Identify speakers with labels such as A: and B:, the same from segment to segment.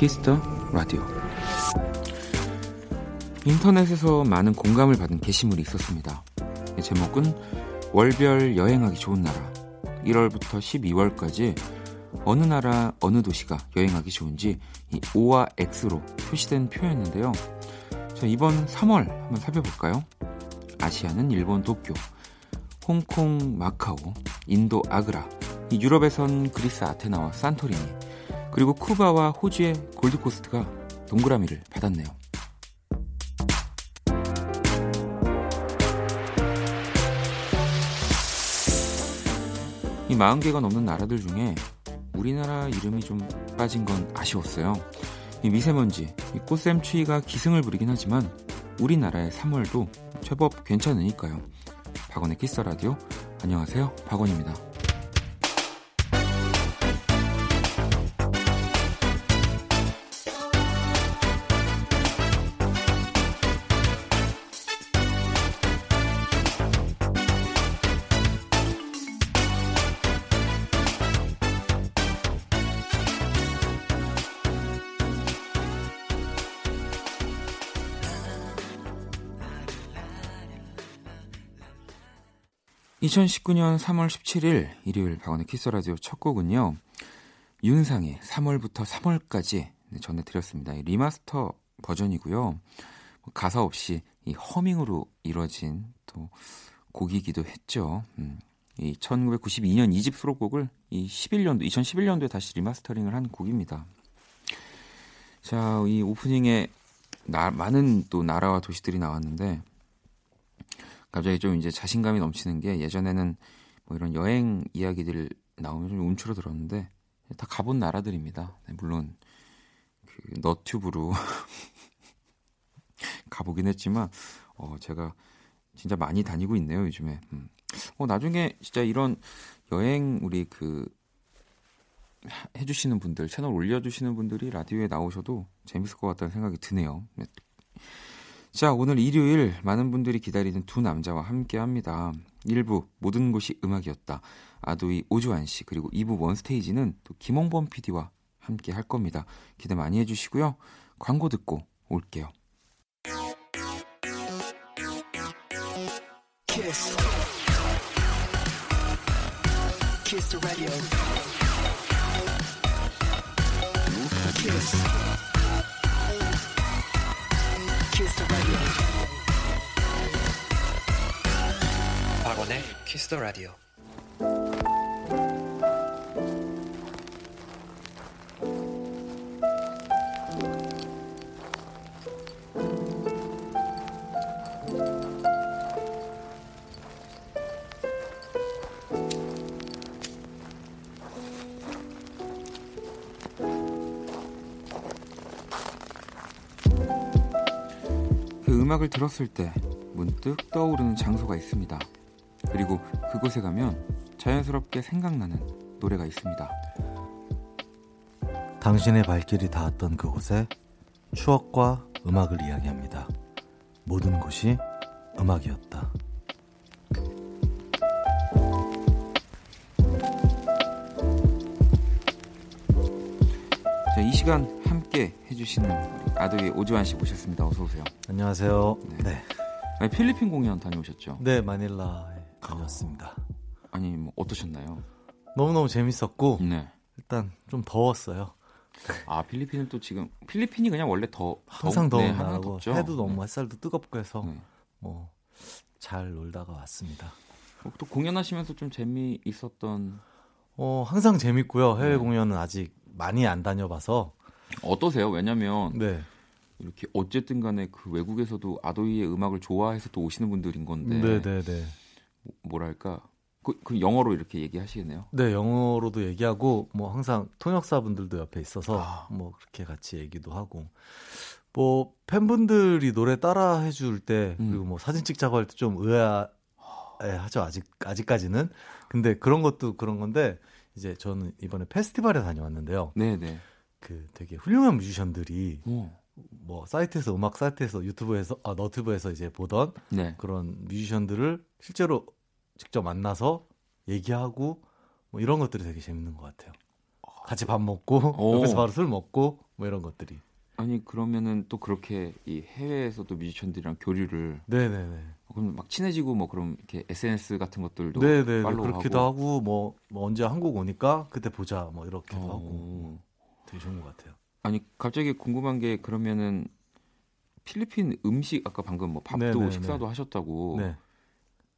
A: Kiss the Radio 인터넷에서 많은 공감을 받은 게시물이 있었습니다. 제목은 월별 여행하기 좋은 나라 1월부터 12월까지 어느 나라 어느 도시가 여행하기 좋은지 이 O와 X로 표시된 표였는데요. 자, 이번 3월 한번 살펴볼까요? 아시아는 일본 도쿄, 홍콩 마카오, 인도 아그라, 유럽에선 그리스 아테나와 산토리니, 그리고 쿠바와 호주의 골드코스트가 동그라미를 받았네요. 이 40개가 넘는 나라들 중에 우리나라 이름이 좀 빠진 건 아쉬웠어요. 이 미세먼지, 이 꽃샘추위가 기승을 부리긴 하지만 우리나라의 3월도 제법 괜찮으니까요. 박원의 키스 라디오 안녕하세요. 박원입니다. 2019년 3월 17일 일요일 박원의 키스라디오 첫 곡은요. 윤상의 3월부터 3월까지 전해드렸습니다. remaster 버전이고요. 뭐 가사 없이 이 허밍으로 이루어진 또 곡이기도 했죠. 음. 이 1992년 2집 수록곡을 이 11년도 2011년도에 다시 remastering을 한 곡입니다. 자, 이 오프닝에 나, 많은 또 나라와 도시들이 나왔는데 갑자기 좀 이제 자신감이 넘치는 게 예전에는 뭐 이런 여행 이야기들 나오면 좀 움츠러들었는데 다 가본 나라들입니다. 네, 물론 그 너튜브로 가보긴 했지만 어 제가 진짜 많이 다니고 있네요 요즘에. 음. 어 나중에 진짜 이런 여행 우리 그 해주시는 분들 채널 올려주시는 분들이 라디오에 나오셔도 재밌을 것 같다는 생각이 드네요. 네. 자, 오늘 일요일 많은 분들이 기다리는 두 남자와 함께 합니다. 1부 모든 곳이 음악이었다. 아도이 오주환 씨 그리고 2부 원스테이지는 또 김홍범 PD와 함께 할 겁니다. 기대 많이 해 주시고요. 광고 듣고 올게요. 키스 키스. 박원의 키스 더 라디오. 음악을 들었을 때 문득 떠오르는 장소가 있습니다. 그리고 그곳에 가면 자연스럽게 생각나는 노래가 있습니다.
B: 당신의 발길이 닿았던 그곳에 추억과 음악을 이야기합니다. 모든 곳이 음악이었다.
A: 자, 이 시간 함께 해주시는 아도이 오주환 씨 모셨습니다. 어서 오세요.
B: 안녕하세요. 네.
A: 네. 필리핀 공연 다녀오셨죠?
B: 네, 마닐라에 다녔습니다.
A: 아니 뭐 어떠셨나요?
B: 너무너무 재밌었고 네. 일단 좀 더웠어요.
A: 아 필리핀은 또 지금 필리핀이 그냥 원래 더
B: 항상 더운 네, 나라고 해도 너무 네. 햇살도 뜨겁고 해서 네. 뭐잘 놀다가 왔습니다.
A: 어, 또 공연하시면서 좀 재미 있었던
B: 어 항상 재밌고요. 해외 네. 공연은 아직 많이 안 다녀봐서
A: 어떠세요? 왜냐면 네. 이렇게 어쨌든 간에 그 외국에서도 아도이의 음악을 좋아해서 또 오시는 분들인 건데
B: 네네네. 네,
A: 뭐랄까 그, 그, 영어로 이렇게 얘기하시겠네요.
B: 네, 영어로도 얘기하고 뭐 항상 통역사분들도 옆에 있어서 아. 뭐 그렇게 같이 얘기도 하고 뭐 팬분들이 노래 따라 해줄 때 음. 그리고 뭐 사진 찍자고 할 때 좀 의아하죠 아직 아직까지는. 근데 그런 것도 그런 건데 이제 저는 이번에 페스티벌에 다녀왔는데요.
A: 네, 네.
B: 그 되게 훌륭한 뮤지션들이 오. 뭐 사이트에서 음악 사이트에서 유튜브에서 아 너튜브에서 이제 보던 네. 그런 뮤지션들을 실제로 직접 만나서 얘기하고 뭐 이런 것들이 되게 재밌는 것 같아요. 같이 밥 먹고 오. 옆에서 바로 술 먹고 뭐 이런 것들이.
A: 아니 그러면은 또 그렇게 이 해외에서도 뮤지션들이랑 교류를
B: 네네네.
A: 그럼 막 친해지고 뭐 그럼 이렇게 SNS 같은 것들도
B: 네네 그렇기도 하고, 하고 뭐, 뭐, 언제 한국 오니까 그때 보자 뭐 이렇게도 오. 하고 되게 좋은 것 같아요.
A: 아니 갑자기 궁금한 게 그러면은 필리핀 음식 아까 방금 뭐 밥도 네네네. 식사도 하셨다고. 네.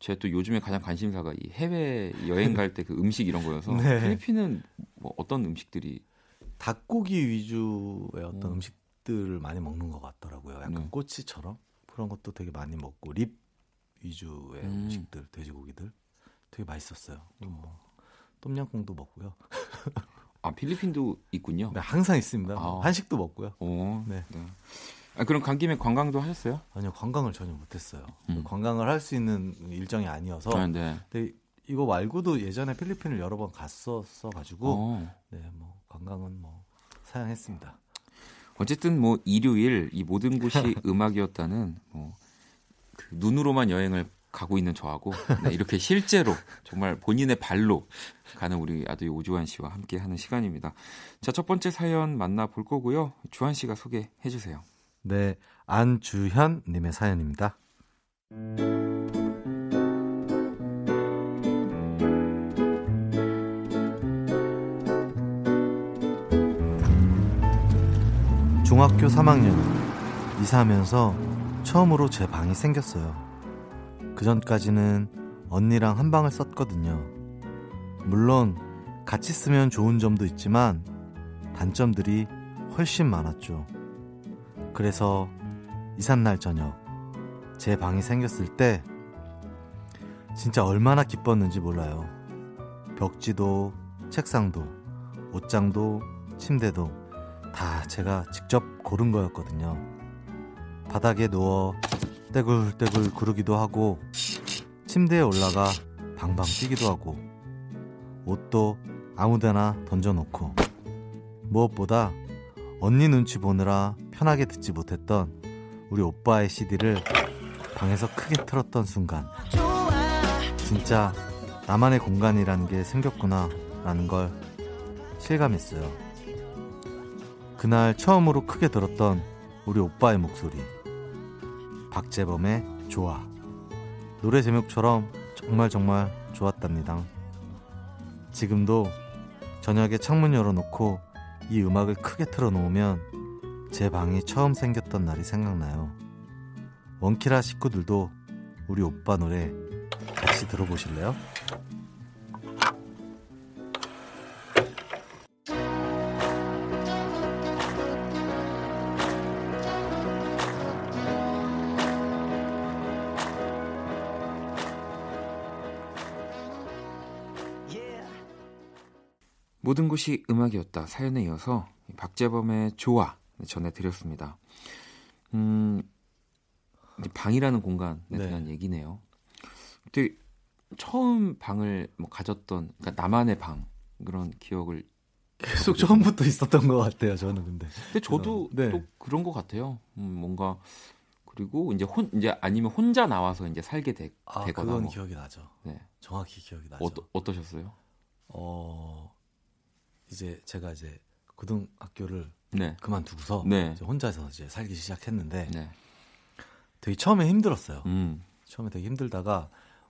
A: 제가 또 요즘에 가장 관심사가 이 해외 여행 갈 때 그 음식 이런 거여서 네. 필리핀은 뭐 어떤 음식들이
B: 닭고기 위주의 어떤 음. 식들을 많이 먹는 것 같더라고요. 약간 네. 꼬치처럼 그런 것도 되게 많이 먹고 립 위주의 음. 식들 돼지고기들 되게 맛있었어요. 뭐 똠양꿍도 먹고요.
A: 아 필리핀도 있군요.
B: 네, 항상 있습니다. 아. 한식도 먹고요.
A: 오, 네. 네. 아, 그럼 간 김에 관광도 하셨어요?
B: 아니요, 관광을 전혀 못했어요. 음. 관광을 할 수 있는 일정이 아니어서. 아, 네. 근데 이거 말고도 예전에 필리핀을 여러 번 갔었어 가지고 어. 네, 뭐 관광은 뭐 사양했습니다.
A: 어쨌든 뭐 일요일 이 모든 곳이 음악이었다는 뭐 그 눈으로만 여행을 가고 있는 저하고 네, 이렇게 실제로 정말 본인의 발로 가는 우리 아들 오주환 씨와 함께 하는 시간입니다. 자, 첫 번째 사연 만나 볼 거고요. 주한 씨가 소개해 주세요.
B: 네, 안주현 님의 사연입니다. 중학교 3학년 이사하면서 처음으로 제 방이 생겼어요. 그 전까지는 언니랑 한 방을 썼거든요. 물론 같이 쓰면 좋은 점도 있지만 단점들이 훨씬 많았죠. 그래서 이삿날 저녁 제 방이 생겼을 때 진짜 얼마나 기뻤는지 몰라요. 벽지도 책상도 옷장도 침대도 다 제가 직접 고른 거였거든요. 바닥에 누워 떼굴떼굴 구르기도 하고 침대에 올라가 방방 뛰기도 하고 옷도 아무데나 던져놓고 무엇보다 언니 눈치 보느라 편하게 듣지 못했던 우리 오빠의 CD를 방에서 크게 틀었던 순간 진짜 나만의 공간이라는 게 생겼구나 라는 걸 실감했어요. 그날 처음으로 크게 들었던 우리 오빠의 목소리 박재범의 좋아 노래 제목처럼 정말 정말 좋았답니다. 지금도 저녁에 창문 열어놓고 이 음악을 크게 틀어놓으면 제 방이 처음 생겼던 날이 생각나요. 원키라 식구들도 우리 오빠 노래 같이 들어보실래요?
A: 모든 곳이 음악이었다 사연에 이어서 박재범의 좋아 전해드렸습니다. 음, 방이라는 공간에 네. 대한 얘기네요. 근데 처음 방을 뭐 가졌던 그러니까 나만의 방 그런 기억을
B: 계속 처음부터 있었던 것 같아요. 저는 근데.
A: 근데 저도 네. 또 그런 것 같아요. 음, 뭔가 그리고 이제 혼 이제 아니면 혼자 나와서 이제 살게 되,
B: 아,
A: 되거나
B: 그건 뭐. 기억이 나죠. 네. 정확히 기억이 나죠.
A: 어떠, 어떠셨어요?
B: 어 이제 제가 이제 고등학교를 네. 그만두고서 네. 혼자서 이제 살기 시작했는데 네. 되게 처음에 힘들었어요. 음. 처음에 되게 힘들다가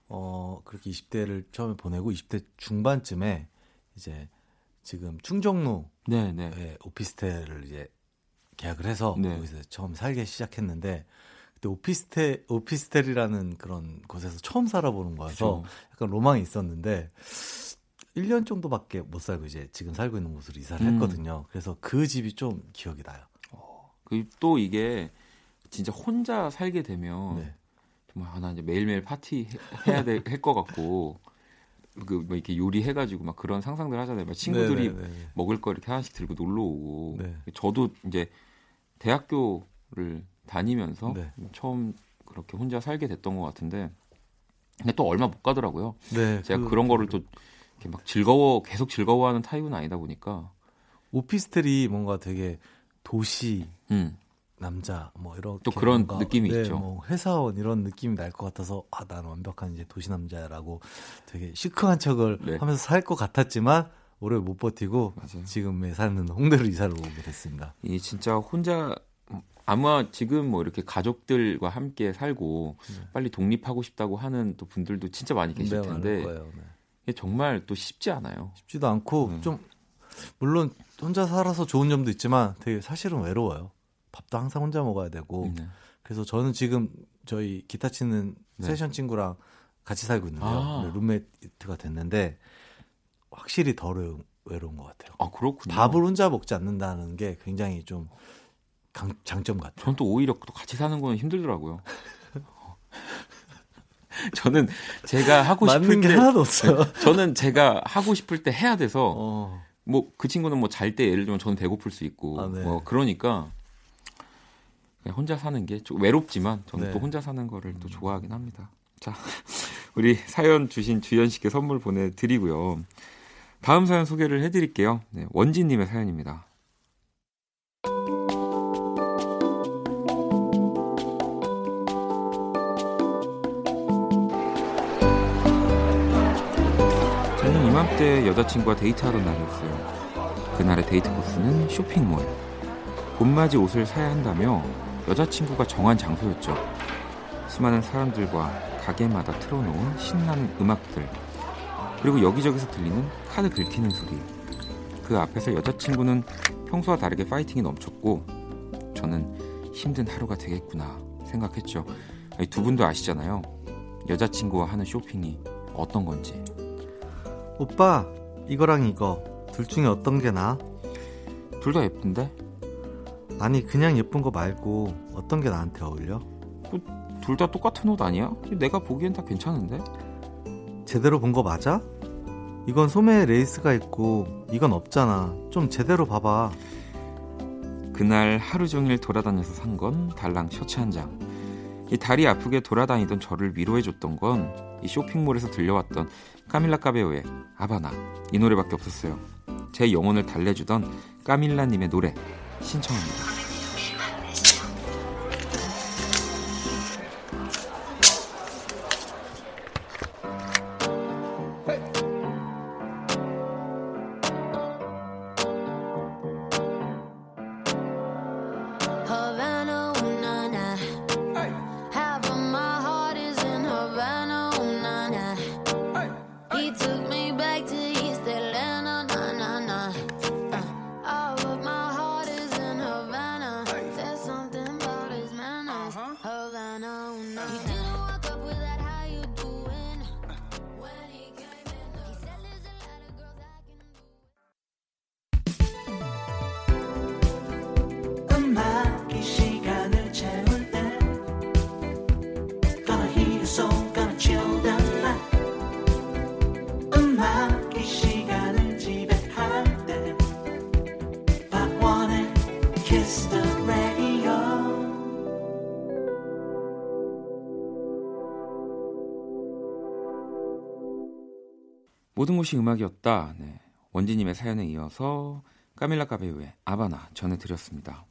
B: 어 그렇게 20대를 처음에 보내고 20대 중반쯤에 이제 지금 충정로에 네, 네. 오피스텔을 이제 계약을 해서 네. 거기서 처음 살기 시작했는데 그때 오피스텔 오피스텔이라는 그런 곳에서 처음 살아보는 거여서 그렇죠. 약간 로망이 있었는데 1년 정도밖에 못 살고 이제 지금 살고 있는 곳으로 이사를 음. 했거든요. 그래서 그 집이 좀 기억이 나요.
A: 어, 그또 이게 진짜 혼자 살게 되면 네. 정말 하나 이제 매일매일 파티 해야 될 것 같고 그 뭐 이렇게 요리해 가지고 막 그런 상상들 하잖아요. 막 친구들이 네네네. 네, 네. 먹을 거 이렇게 하나씩 들고 놀러 오고. 네. 저도 이제 대학교를 다니면서 네. 처음 그렇게 혼자 살게 됐던 것 같은데 근데 또 얼마 못 가더라고요. 네, 제가 그, 그런 거를 또 이렇게 막 즐거워 계속 즐거워하는 타입은 아니다 보니까
B: 오피스텔이 뭔가 되게 도시 음. 남자 뭐 이런
A: 또 그런 느낌이 네, 있죠.
B: 뭐 회사원 이런 느낌이 날 것 같아서 아 나는 완벽한 이제 도시 남자라고 되게 시크한 척을 네. 하면서 살 것 같았지만 오래 못 버티고 맞아요. 지금에 사는 홍대로 이사를 오게 됐습니다.
A: 이 진짜 혼자 아마 지금 뭐 이렇게 가족들과 함께 살고 네. 빨리 독립하고 싶다고 하는 또 분들도 진짜 많이 계실 네, 텐데 네, 이게 정말 또 쉽지 않아요.
B: 쉽지도 않고 네. 좀 물론 혼자 살아서 좋은 점도 있지만 되게 사실은 외로워요. 밥도 항상 혼자 먹어야 되고 네. 그래서 저는 지금 저희 기타 치는 네. 세션 친구랑 같이 살고 있는데요. 아. 룸메이트가 됐는데 확실히 덜 외로운 것 같아요.
A: 아 그렇군요.
B: 밥을 혼자 먹지 않는다는 게 굉장히 좀 강, 장점 같아요.
A: 저는 또 오히려 또 같이 사는 거는 힘들더라고요. 저는 제가 하고 싶을 때
B: 하나도 없어요.
A: 저는 제가 하고 싶을 때 해야 돼서 어. 뭐그 친구는 뭐 잘 때 예를 들면 저는 배고플 수 있고 아, 네. 뭐 그러니까 혼자 사는 게 좀 외롭지만 저는 네. 또 혼자 사는 거를 또 좋아하긴 합니다. 자, 우리 사연 주신 주연 씨께 선물 보내드리고요. 다음 사연 소개를 해드릴게요. 네, 원진님의 사연입니다. 이맘때 여자친구와 데이트하던 날이었어요. 그날의 데이트 코스는 쇼핑몰. 봄맞이 옷을 사야 한다며 여자친구가 정한 장소였죠. 수많은 사람들과 가게마다 틀어놓은 신나는 음악들. 그리고 여기저기서 들리는 카드 긁히는 소리. 그 앞에서 여자친구는 평소와 다르게 파이팅이 넘쳤고 저는 힘든 하루가 되겠구나 생각했죠. 두 분도 아시잖아요. 여자친구와 하는 쇼핑이 어떤 건지.
B: 오빠 이거랑 이거 둘 중에 어떤 게 나아?
A: 둘 다 예쁜데?
B: 아니 그냥 예쁜 거 말고 어떤 게 나한테 어울려?
A: 뭐, 둘다 똑같은 옷 아니야? 내가 보기엔 다 괜찮은데?
B: 제대로 본 거 맞아? 이건 소매에 레이스가 있고 이건 없잖아. 좀 제대로 봐봐.
A: 그날 하루 종일 돌아다녀서 산 건 달랑 셔츠 한 장. 이 다리 아프게 돌아다니던 저를 위로해줬던 건 이 쇼핑몰에서 들려왔던 까밀라 까베오의 아바나 이 노래밖에 없었어요. 제 영혼을 달래주던 까밀라님의 노래 신청합니다. 모든 것이 음악이었다. 네. 원지님의 사연에 이어서 까밀라 까베우의 아바나 전해드렸습니다.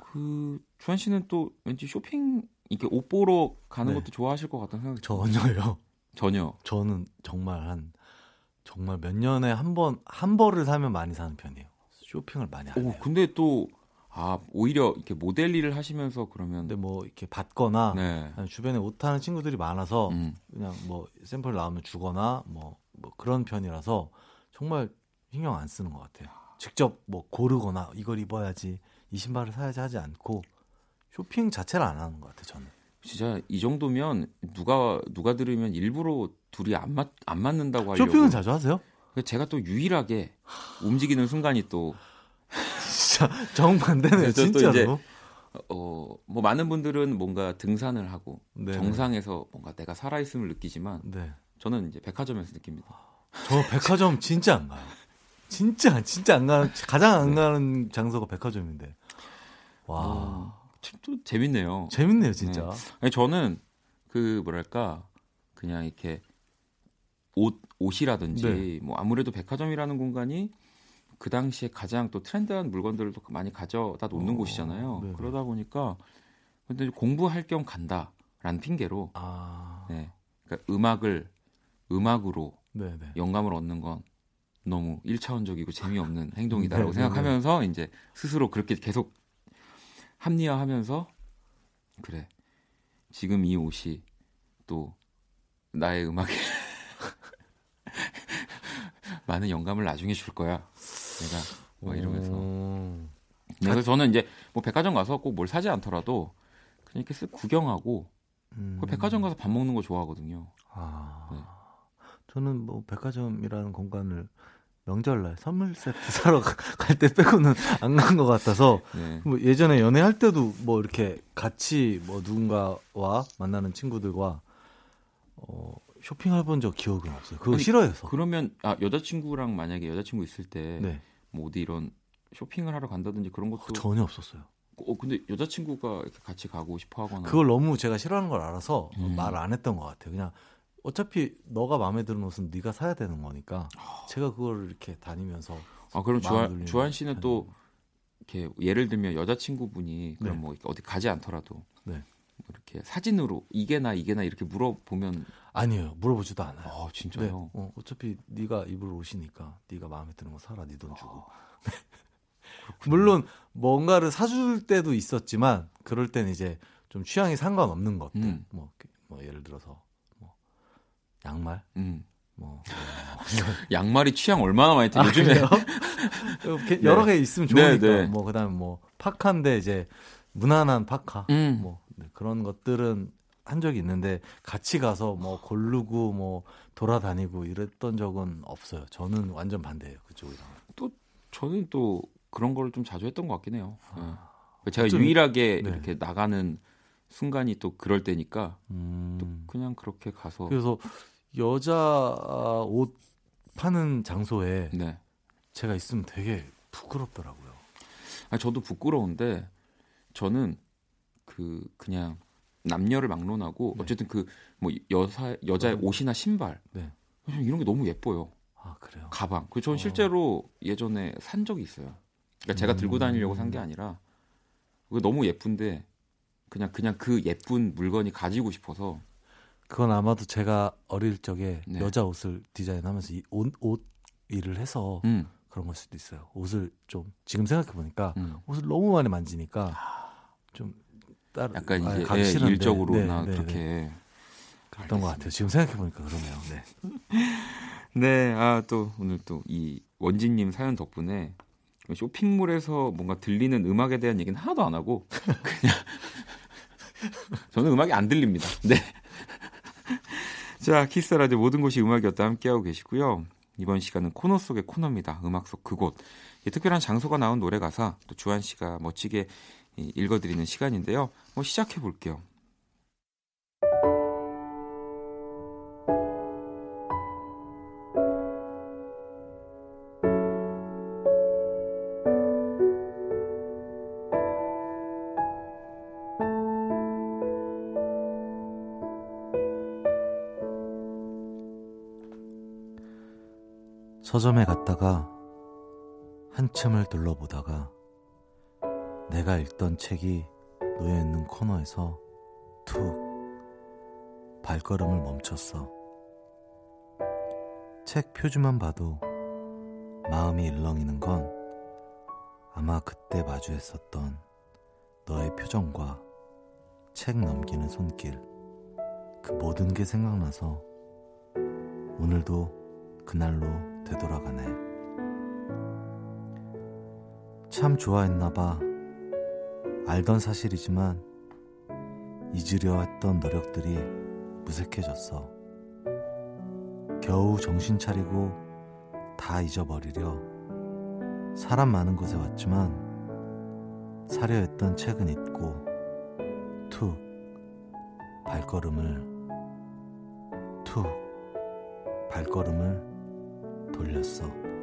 A: 그 주한 씨는 또 왠지 쇼핑 이렇게 옷 보러 가는 네. 것도 좋아하실 것 같다는 생각이
B: 전혀요.
A: 전혀.
B: 저는 정말 한 정말 몇 년에 한 번 한 벌을 사면 많이 사는 편이에요. 쇼핑을 많이 안 해요.
A: 근데 또 아, 오히려 이렇게 모델 일을 하시면서 그러면.
B: 근데 뭐 이렇게 받거나 네. 주변에 옷하는 친구들이 많아서 음. 그냥 뭐 샘플 나오면 주거나 뭐, 뭐 그런 편이라서 정말 신경 안 쓰는 것 같아요. 직접 뭐 고르거나 이걸 입어야지 이 신발을 사야지 하지 않고 쇼핑 자체를 안 하는 것 같아요, 저는.
A: 진짜 이 정도면 누가 누가 들으면 일부러 둘이 안 맞 안 맞는다고 하려고.
B: 쇼핑은 자주 하세요?
A: 제가 또 유일하게 움직이는 순간이 또
B: 진짜 정반대네요, 진짜로.
A: 어, 뭐 많은 분들은 뭔가 등산을 하고 네 정상에서 뭔가 내가 살아 있음을 느끼지만 네. 저는 이제 백화점에서 느낍니다.
B: 저 백화점 진짜 안 가요. 진짜 진짜 안 가는 가장 안 네. 가는 장소가 백화점인데. 와. 어,
A: 또 재밌네요.
B: 재밌네요, 진짜. 네.
A: 아니, 저는 그 뭐랄까 그냥 이렇게 옷 옷이라든지 네. 뭐 아무래도 백화점이라는 공간이 그 당시에 가장 또 트렌드한 물건들도 많이 가져다 놓는 어, 곳이잖아요. 네네. 그러다 보니까 근데 공부할 겸 간다라는 핑계로 아. 네. 그러니까 음악을 음악으로 네네. 영감을 얻는 건 너무 1차원적이고 재미없는 행동이다라고 네, 생각하면서 네. 이제 스스로 그렇게 계속 합리화하면서 그래 지금 이 옷이 또 나의 음악에 많은 영감을 나중에 줄 거야 내가 뭐 이러면서 네, 그래서 저는 이제 뭐 백화점 가서 꼭 뭘 사지 않더라도 그냥 이렇게 쓱 구경하고 음. 백화점 가서 밥 먹는 거 좋아하거든요. 아. 네.
B: 저는 뭐 백화점이라는 공간을 명절날 선물 세트 사러 갈 때 빼고는 안 간 것 같아서 네. 뭐 예전에 연애할 때도 뭐 이렇게 같이 뭐 누군가와 만나는 친구들과 어 쇼핑해 본 적 기억은 없어요. 그거 아니, 싫어해서.
A: 그러면 아 여자친구랑 만약에 여자친구 있을 때뭐 네. 어디 이런 쇼핑을 하러 간다든지 그런 것도 어,
B: 전혀 없었어요.
A: 어 근데 여자친구가 이렇게 같이 가고 싶어 하거나
B: 그걸 너무 제가 싫어하는 걸 알아서 음. 말안 했던 것 같아요. 그냥 어차피 너가 마음에 드는 옷은 네가 사야 되는 거니까 제가 그걸 이렇게 다니면서
A: 아 그럼 주한 주한 씨는 또 이렇게 예를 들면 여자친구분이 그럼 네. 뭐 어디 가지 않더라도 네. 뭐 이렇게 사진으로 이게 나 이게 나 이렇게 물어보면
B: 아니에요 물어보지도 않아요.
A: 아 진짜요? 네.
B: 어, 어차피 네가 입을 옷이니까 네가 마음에 드는 거 사라 네 돈 주고. 아. 물론 뭔가를 사줄 때도 있었지만 그럴 때는 이제 좀 취향이 상관없는 것들 음. 뭐, 뭐 예를 들어서 양말? 음. 뭐, 뭐.
A: 양말이 취향 얼마나 많이 돼 아, 요즘에
B: 여러 네. 개 있으면 좋으니까 네, 네. 뭐 그다음 뭐 파카인데 이제 무난한 파카 음. 뭐 네, 그런 것들은 한 적이 있는데 같이 가서 뭐 고르고 뭐 돌아다니고 이랬던 적은 없어요. 저는 완전 반대예요 그쪽이랑.
A: 또 저는 또 그런 걸 좀 자주 했던 것 같긴 해요. 아. 네. 제가 유일하게 네. 이렇게 나가는 순간이 또 그럴 때니까 음. 또 그냥 그렇게 가서
B: 그래서 여자 옷 파는 장소에 네. 제가 있으면 되게 부끄럽더라고요.
A: 아 저도 부끄러운데 저는 그 그냥 남녀를 막론하고 네. 어쨌든 그 뭐 여사 여자의 네. 옷이나 신발 네. 이런 게 너무 예뻐요.
B: 아 그래요?
A: 가방. 그 저는 어. 실제로 예전에 산 적이 있어요. 그러니까 제가 들고 다니려고 산 게 아니라 그게 너무 예쁜데 그냥 그냥 그 예쁜 물건이 가지고 싶어서
B: 그건 아마도 제가 어릴 적에 네. 여자 옷을 디자인하면서 이 옷, 옷 일을 해서 음. 그런 걸 수도 있어요. 옷을 좀 지금 생각해 보니까 음. 옷을 너무 많이 만지니까 좀
A: 따, 약간 아, 이제 아, 예, 일적으로나 네, 네, 그렇게 네.
B: 그랬던 것 같아요. 지금 생각해 보니까 그러네요. 네.
A: 네, 아 또 오늘 또 이 원진님 사연 덕분에 쇼핑몰에서 뭔가 들리는 음악에 대한 얘기는 하나도 안 하고 그냥 저는 음악이 안 들립니다. 네. 자, 키스 라디오 모든 곳이 음악이었다 함께하고 계시고요. 이번 시간은 코너 속의 코너입니다. 음악 속 그곳. 특별한 장소가 나온 노래 가사 또 주한 씨가 멋지게 읽어드리는 시간인데요. 뭐 시작해 볼게요.
B: 서점에 갔다가 한참을 둘러보다가 내가 읽던 책이 놓여 있는 코너에서 툭 발걸음을 멈췄어. 책 표지만 봐도 마음이 일렁이는 건 아마 그때 마주했었던 너의 표정과 책 넘기는 손길, 그 모든 게 생각나서 오늘도 그날로 되돌아가네. 참 좋아했나봐. 알던 사실이지만 잊으려 했던 노력들이 무색해졌어. 겨우 정신 차리고 다 잊어버리려 사람 많은 곳에 왔지만 사려 했던 책은 잊고 툭 발걸음을 툭 발걸음을 돌렸어.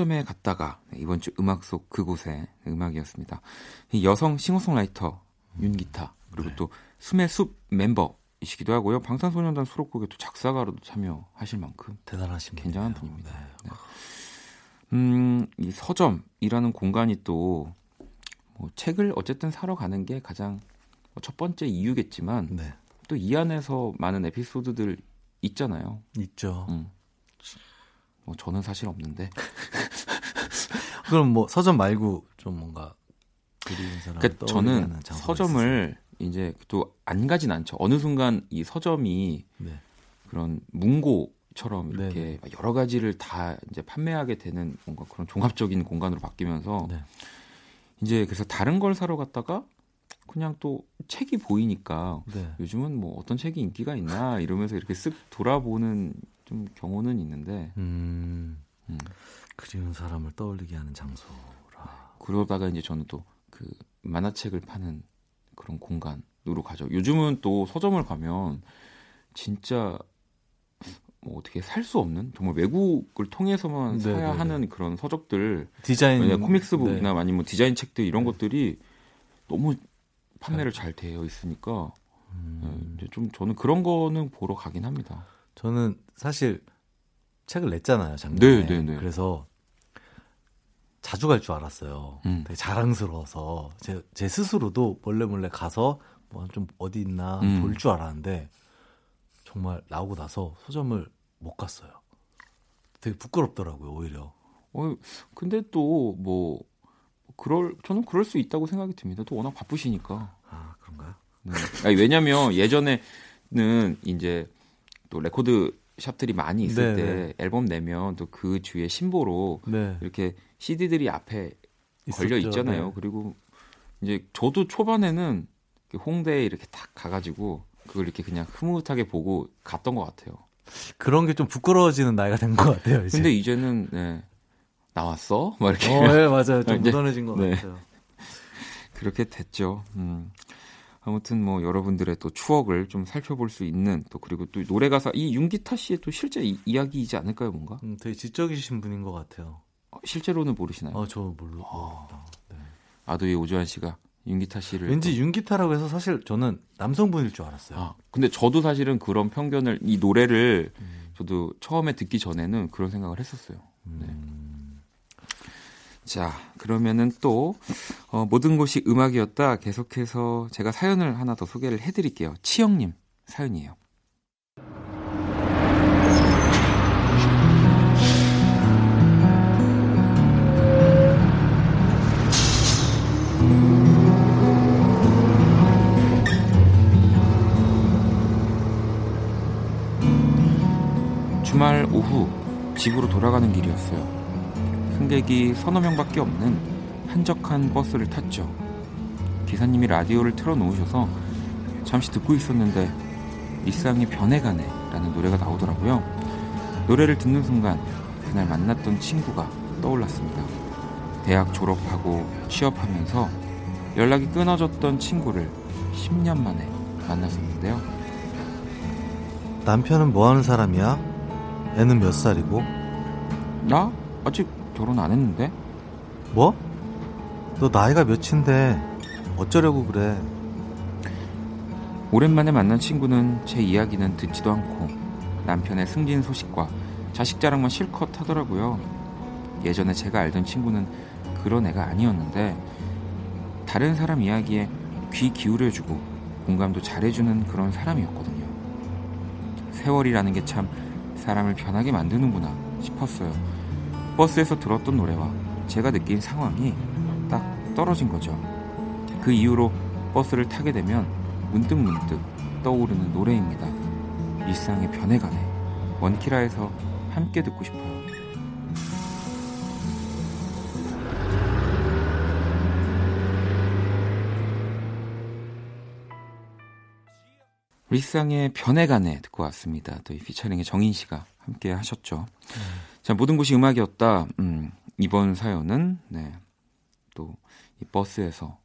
C: 서점에
A: 갔다가 네, 이번 주 음악 속 그곳의 음악이었습니다. 이 여성 싱어송라이터 윤기타 그리고
B: 네.
A: 또 숨의 숲 멤버이시기도 하고요. 방탄소년단 수록곡에 또 작사가로도 참여하실 만큼
B: 대단하신
A: 굉장한. 분입니다.
B: 네.
A: 네. 음, 이 서점이라는 공간이 또 뭐 책을 어쨌든 사러 가는 게 가장 뭐첫 번째 이유겠지만
B: 네.
A: 또이 안에서 많은 에피소드들 있잖아요.
B: 있죠.
A: 음. 뭐 저는 사실 없는데
B: 그럼 뭐 서점 말고 좀 뭔가 그리운 사람
A: 그러니까 저는 서점을 이제 또 안 가진 않죠. 어느 순간 이 서점이
B: 네.
A: 그런 문고처럼 이렇게
B: 네네.
A: 막 여러 가지를 다 이제 판매하게 되는 뭔가 그런 종합적인 공간으로 바뀌면서
B: 네.
A: 이제 그래서 다른 걸 사러 갔다가 그냥 또 책이 보이니까
B: 네.
A: 요즘은 뭐 어떤 책이 인기가 있나 이러면서 이렇게 쓱 돌아보는 좀 경우는 있는데
B: 음,
A: 음.
B: 그리운 사람을 떠올리게 하는 장소라.
A: 그러다가 이제 저는 또 그 만화책을 파는 그런 공간으로 가죠. 요즘은 또 서점을 가면 진짜 뭐 어떻게 살 수 없는 정말 외국을 통해서만 사야
B: 네네네.
A: 하는 그런 서적들
B: 디자인
A: 코믹스북이나
B: 네.
A: 아니면 디자인 책들 이런 것들이 너무 판매를 잘 되어 있으니까
B: 음,
A: 네, 이제 좀 저는 그런 거는 보러 가긴 합니다.
B: 저는 사실 책을 냈잖아요 작년에.
A: 네, 네, 네.
B: 그래서 자주 갈 줄 알았어요.
A: 음.
B: 되게 자랑스러워서 제, 제 스스로도 몰래 몰래 가서 뭐 좀 어디 있나
A: 음.
B: 볼줄 알았는데 정말 나오고 나서 서점을 못 갔어요. 되게 부끄럽더라고요 오히려.
A: 어 근데 또 뭐 그럴 저는 그럴 수 있다고 생각이 듭니다. 또 워낙 바쁘시니까.
B: 아 그런가요?
A: 네. 아니, 왜냐면 예전에는 이제 또 레코드 샵들이 많이 있을
B: 네,
A: 때
B: 네.
A: 앨범 내면 또 그 주에 신보로
B: 네.
A: 이렇게 CD들이 앞에 걸려
B: 있었죠.
A: 있잖아요.
B: 네.
A: 그리고 이제 저도 초반에는 홍대에 이렇게 탁 가가지고 그걸 이렇게 그냥 흐뭇하게 보고 갔던 것 같아요.
B: 그런 게 좀 부끄러워지는 나이가 된 것 같아요. 이제.
A: 근데 이제는 네, 나왔어? 막 이렇게
B: 어, 네, 맞아요. 좀 묻어내진 것
A: 네.
B: 같아요.
A: 그렇게 됐죠. 음. 아무튼 뭐 여러분들의 또 추억을 좀 살펴볼 수 있는 또 그리고 또 노래 가사 이 윤기타 씨의 또 실제 이, 이야기이지 않을까요, 뭔가?
B: 음, 되게 지적이신 분인 것 같아요.
A: 어, 실제로는 모르시나요?
B: 어, 저 몰라. 모릅니다. 네.
A: 아도이 오주환 씨가 윤기타 씨를
B: 왠지
A: 또-
B: 윤기타라고 해서 사실 저는 남성분일 줄 알았어요.
A: 아, 근데 저도 사실은 그런 편견을 이 노래를
B: 음.
A: 저도 처음에 듣기 전에는 그런 생각을 했었어요. 네.
B: 음,
A: 자, 그러면은 또 어, 모든 곳이 음악이었다. 계속해서 제가 사연을 하나 더 소개를 해드릴게요. 치영님 사연이에요. 주말 오후 집으로 돌아가는 길이었어요. 승객이 서너 명밖에 없는 한적한 버스를 탔죠. 기사님이 라디오를 틀어놓으셔서 잠시 듣고 있었는데 일상이 변해가네 라는 노래가 나오더라고요. 노래를 듣는 순간 그날 만났던 친구가 떠올랐습니다. 대학 졸업하고 취업하면서 연락이 끊어졌던 친구를 10년 만에 만났었는데요.
B: 남편은 뭐 하는 사람이야? 애는 몇 살이고?
A: 나 아직 결혼 안 했는데?
B: 뭐? 너 나이가 몇인데 어쩌려고 그래?
A: 오랜만에 만난 친구는 제 이야기는 듣지도 않고 남편의 승진 소식과 자식 자랑만 실컷 하더라고요. 예전에 제가 알던 친구는 그런 애가 아니었는데 다른 사람 이야기에 귀 기울여주고 공감도 잘해주는 그런 사람이었거든요. 세월이라는 게 참 사람을 변하게 만드는구나 싶었어요. 버스에서 들었던 노래와 제가 느낀 상황이 딱 떨어진 거죠. 그 이후로 버스를 타게 되면 문득문득 떠오르는 노래입니다. 일상의 변해가네. 원키라에서 함께 듣고 싶어요. 일상의 변해가네 듣고 왔습니다. 또 이 피처링의 정인 씨가 함께 하셨죠. 음. 자, 모든 곳이 음악이었다. 음, 이번 사연은 네. 또 이 버스에서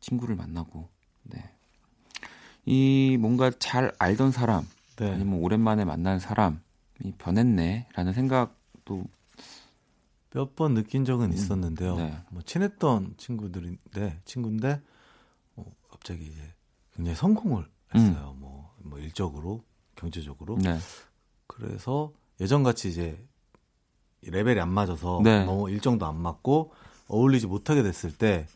A: 친구를 만나고 네. 이 뭔가 잘 알던 사람 네. 아니면 오랜만에 만난 사람이 변했네 라는 생각도
B: 몇 번 느낀 적은 음, 있었는데요. 네. 뭐 친했던 친구들인데 친구인데 뭐 갑자기 이제 굉장히 성공을 했어요. 음. 뭐, 뭐 일적으로 경제적으로. 네. 그래서 예전 같이 이제 레벨이 안 맞아서 네. 너무 일정도 안 맞고 어울리지 못하게 됐을 때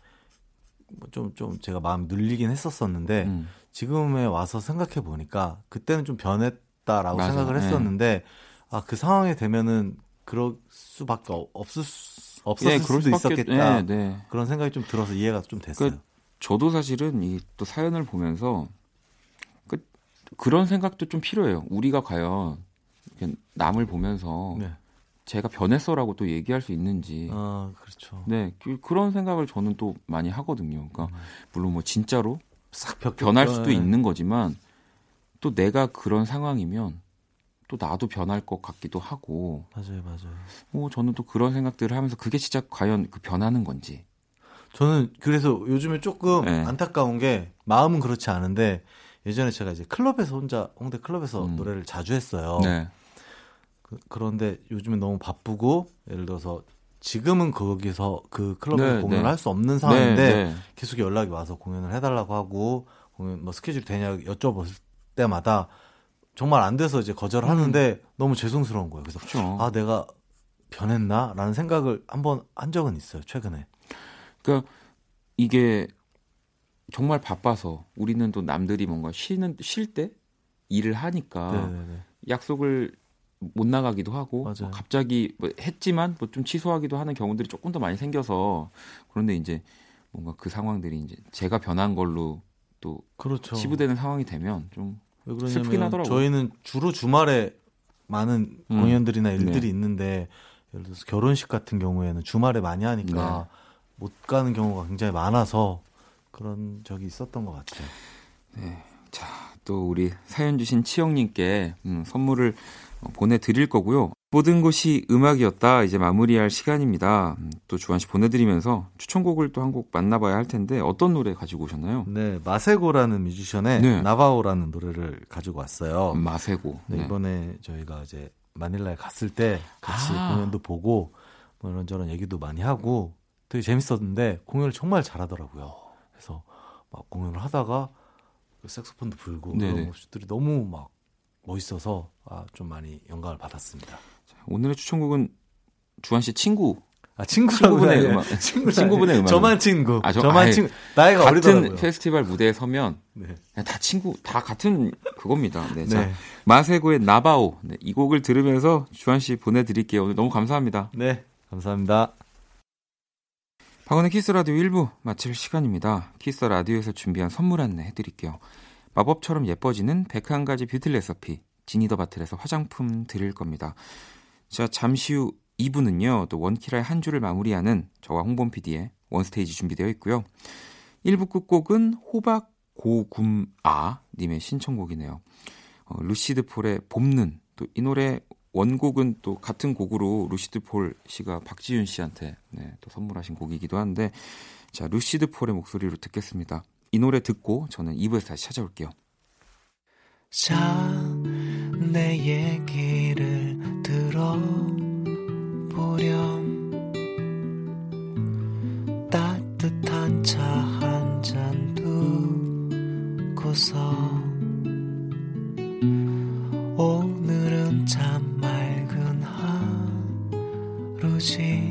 B: 좀좀 좀 제가 마음 눌리긴 했었었는데 음. 지금에 와서 생각해 보니까 그때는 좀 변했다라고 맞아. 생각을 네. 했었는데 네. 아, 아그 상황에 되면은 그럴 수밖에 없을 수, 없었을 예, 수도 있었겠다 네, 네. 그런 생각이 좀 들어서 이해가 좀 됐어요. 그,
A: 저도 사실은 이 또 사연을 보면서 그, 그런 생각도 좀 필요해요. 우리가 과연 남을 보면서 네. 제가 변했어라고 또 얘기할 수 있는지.
B: 아, 그렇죠.
A: 네, 그, 런 생각을 저는 또 많이 하거든요. 그러니까 음. 물론 뭐 진짜로 싹 변할 수도 네. 있는 거지만 또 내가 그런 상황이면 또 나도 변할 것 같기도 하고.
B: 맞아요, 맞아요.
A: 뭐 저는 또 그런 생각들을 하면서 그게 진짜 과연 그 변하는 건지.
B: 저는 그래서 요즘에 조금 네. 안타까운 게 마음은 그렇지 않은데 예전에 제가 이제 클럽에서 혼자 홍대 클럽에서 음. 노래를 자주 했어요. 네. 그, 런데 요즘에 너무 바쁘고 예를 들어서 지금은 거기서 그 클럽에서 네, 공연을 네. 할수 없는 상황인데 네, 네, 계속 연락이 와서 공연을 해달라고 하고 공연 뭐 스케줄 되냐 여쭤볼 때마다 정말 안 돼서 이제 거절하는데 음. 너무 죄송스러운 거예요. 그래서 그렇죠. 아 내가 변했나라는 생각을 한번 한 적은 있어요 최근에.
A: 그러니까 이게 정말 바빠서 우리는 또 남들이 뭔가 쉬는 쉴 때 일을 하니까 네네네. 약속을 못 나가기도 하고 뭐 갑자기 뭐 했지만 뭐 좀 취소하기도 하는 경우들이 조금 더 많이 생겨서 그런데 이제 뭔가 그 상황들이 이제 제가 변한 걸로 또 그렇죠. 치부되는 상황이 되면 좀 슬프긴 하더라고요.
B: 저희는 주로 주말에 많은 음. 공연들이나 일들이 네. 있는데 예를 들어서 결혼식 같은 경우에는 주말에 많이 하니까 네. 못 가는 경우가 굉장히 많아서 그런 적이 있었던 것 같아요.
A: 네. 자, 또 우리 사연 주신 치영님께 음, 선물을 보내드릴 거고요. 모든 곳이 음악이었다. 이제 마무리할 시간입니다. 음, 또 주한 씨 보내드리면서 추천곡을 또 한 곡 만나봐야 할 텐데 어떤 노래 가지고 오셨나요?
B: 네, 마세고라는 뮤지션의 네. 나바오라는 노래를 가지고 왔어요.
A: 마세고.
B: 네, 네. 이번에 저희가 이제 마닐라에 갔을 때 같이 아. 공연도 보고 뭐 이런저런 얘기도 많이 하고 되게 재밌었는데 공연을 정말 잘하더라고요. 그래서 막 공연을 하다가 그 색소폰도 불고. 그런 모습들이 너무 막 멋있어서 아, 좀 많이 영감을 받았습니다.
A: 자, 오늘의 추천곡은 주한 씨 친구.
B: 아 친구분의 음악. 친구 친구분의 음악. 저만 친구. 아, 저, 만 친구. 나이가
A: 같은
B: 어리더라고요.
A: 페스티벌 무대에 서면 네. 다 친구, 다 같은 그겁니다. 네. 자, 네. 마세고의 Navajo. 네, 이 곡을 들으면서 주한 씨 보내드릴게요. 오늘 너무 감사합니다.
B: 네, 감사합니다.
A: 박원의 키스 라디오 1부 마칠 시간입니다. 키스 라디오에서 준비한 선물 안내 해드릴게요. 마법처럼 예뻐지는 101가지 뷰티 레시피 Genie the Bottle에서 화장품 드릴 겁니다. 자, 잠시 후 2부는요. 또 원키라의 한 주를 마무리하는 저와 홍범 PD의 원스테이지 준비되어 있고요. 1부 끝곡은 호박 고굼아 님의 신청곡이네요. 어, 루시드 폴의 봄눈 또 이 노래 원곡은 또 같은 곡으로 루시드 폴 씨가 박지윤 씨한테 네, 또 선물하신 곡이기도 한데 자 루시드 폴의 목소리로 듣겠습니다. 이 노래 듣고 저는 2부에서 다시 찾아올게요. 자, 내 얘기를 들어보렴. 따뜻한 차 한 잔 두고서 오늘은 참 맑은 하루지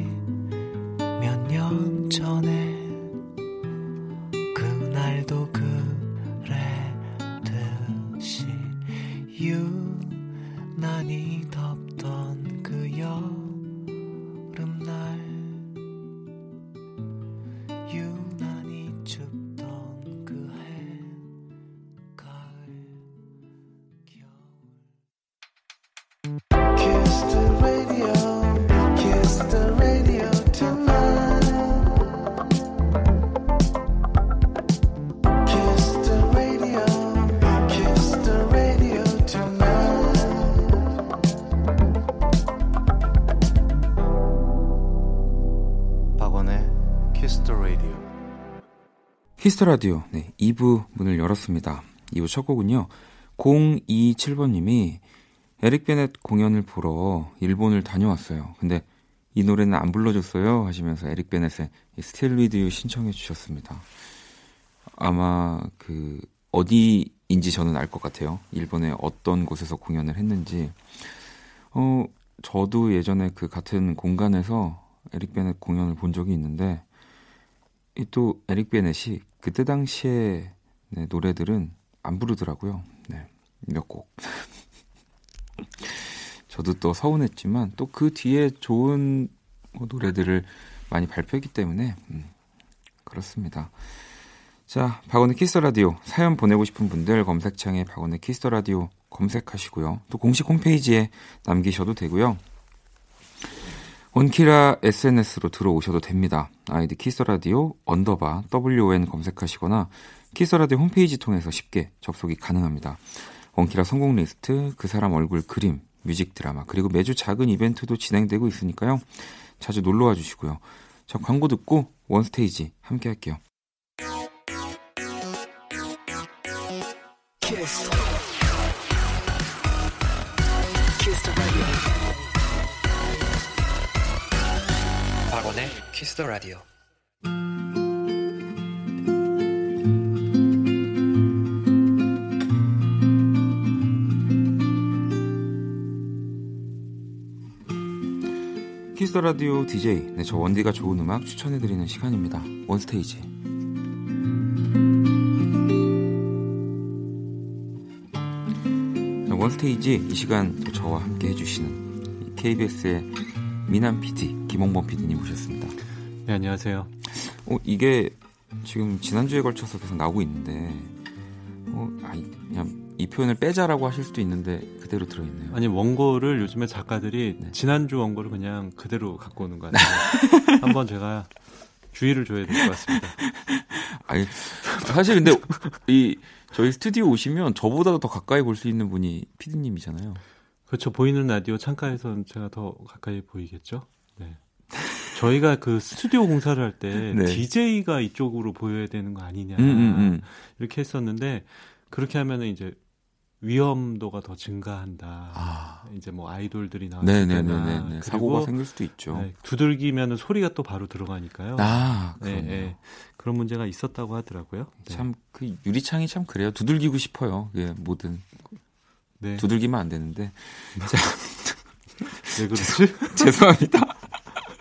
A: Kiss the Radio. 네, 2부 문을 열었습니다. 2부 첫 곡은요. 027번 님이 에릭 베넷 공연을 보러 일본을 다녀왔어요. 근데 이 노래는 안 불러줬어요 하시면서 에릭 베넷의 Still with You 신청해 주셨습니다. 아마 그 어디인지 저는 알 것 같아요. 일본의 어떤 곳에서 공연을 했는지. 어, 저도 예전에 그 같은 공간에서 에릭 베넷 공연을 본 적이 있는데 또 에릭 베넷이 그때 당시에 네, 노래들은 안 부르더라고요. 네, 몇 곡. 저도 또 서운했지만 또 그 뒤에 좋은 뭐 노래들을 많이 발표했기 때문에 음, 그렇습니다. 자, 박원의 키스 라디오 사연 보내고 싶은 분들 검색창에 박원의 키스 라디오 검색하시고요. 또 공식 홈페이지에 남기셔도 되고요. 원키라 SNS로 들어오셔도 됩니다. 아이디 키스라디오 underbar WON 검색하시거나 키스라디오 홈페이지 통해서 쉽게 접속이 가능합니다. 원키라 성공 리스트, 그 사람 얼굴 그림, music 드라마, 그리고 매주 작은 이벤트도 진행되고 있으니까요. 자주 놀러와 주시고요. 저 광고 듣고 원스테이지 함께 할게요. Kiss the Radio. Kiss the Radio DJ 네, 저 원디가 좋은 음악 추천해 드리는 시간입니다. 원스테이지. 원스테이지 이 시간 저와 함께 해주시는 KBS의 미남 PD 김홍범 PD님 모셨습니다.
D: 네 안녕하세요.
A: 어 이게 지금 지난주에 걸쳐서 계속 나오고 있는데 어 아니 그냥 이 표현을 빼자라고 하실 수도 있는데 그대로 들어있네요.
D: 아니 원고를 요즘에 작가들이 네. 지난주 원고를 그냥 그대로 갖고 오는 거 아니에요? 한번 제가 주의를 줘야 될 것 같습니다.
A: 아니 사실 근데 이 저희 스튜디오 오시면 저보다도 더 가까이 볼 수 있는 분이 피디님이잖아요.
D: 그렇죠. 보이는 라디오 창가에서는 제가 더 가까이 보이겠죠. 네. 저희가 그 스튜디오 공사를 할때 네. DJ가 이쪽으로 보여야 되는 거 아니냐 음, 음, 음. 이렇게 했었는데 그렇게 하면은 이제 위험도가 더 증가한다. 아. 이제 뭐 아이돌들이 나올 때나
A: 사고가 생길 수도 있죠. 네,
D: 두들기면은 소리가 또 바로 들어가니까요.
A: 아, 네, 네,
D: 그런 문제가 있었다고 하더라고요.
A: 네. 참그 유리창이 참 그래요. 두들기고 싶어요. 예, 뭐든 네. 두들기면 안 되는데. 자,
D: 왜 그러지?
A: 죄송합니다.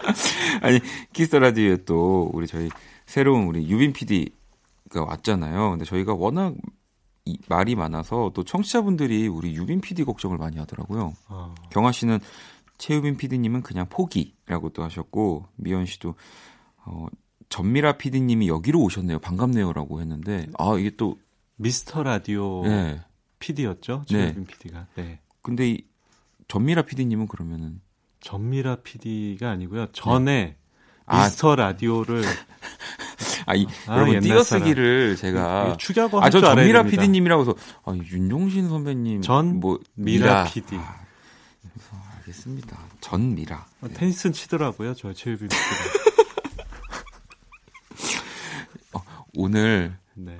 A: 아니 키스 라디오에 또 우리 저희 새로운 우리 유빈 PD가 왔잖아요. 근데 저희가 워낙 이, 말이 많아서 또 청취자분들이 우리 유빈 PD 걱정을 많이 하더라고요. 어. 경아 씨는 최유빈 PD님은 그냥 포기라고 또 하셨고 미연 씨도 어, 전미라 PD님이 여기로 오셨네요. 반갑네요라고 했는데 아 이게 또
D: 미스터 라디오 네. PD였죠. 최유빈 네. PD가. 네.
A: 근데 이 전미라 PD님은 그러면은
D: 전미라 PD가 아니고요. 전에 네. 미스터 아, 라디오를
A: 아, 이, 아, 여러분 띄어쓰기를 제가
D: 추격
A: 아, 저 전미라 PD님이라고 해서 아, 윤종신 선배님
D: 전 뭐, 미라, 미라. PD. 아,
A: 알겠습니다. 전미라.
D: 네. 테니스는 치더라고요. 저 최유빈 PD가.
A: 어, 오늘 네.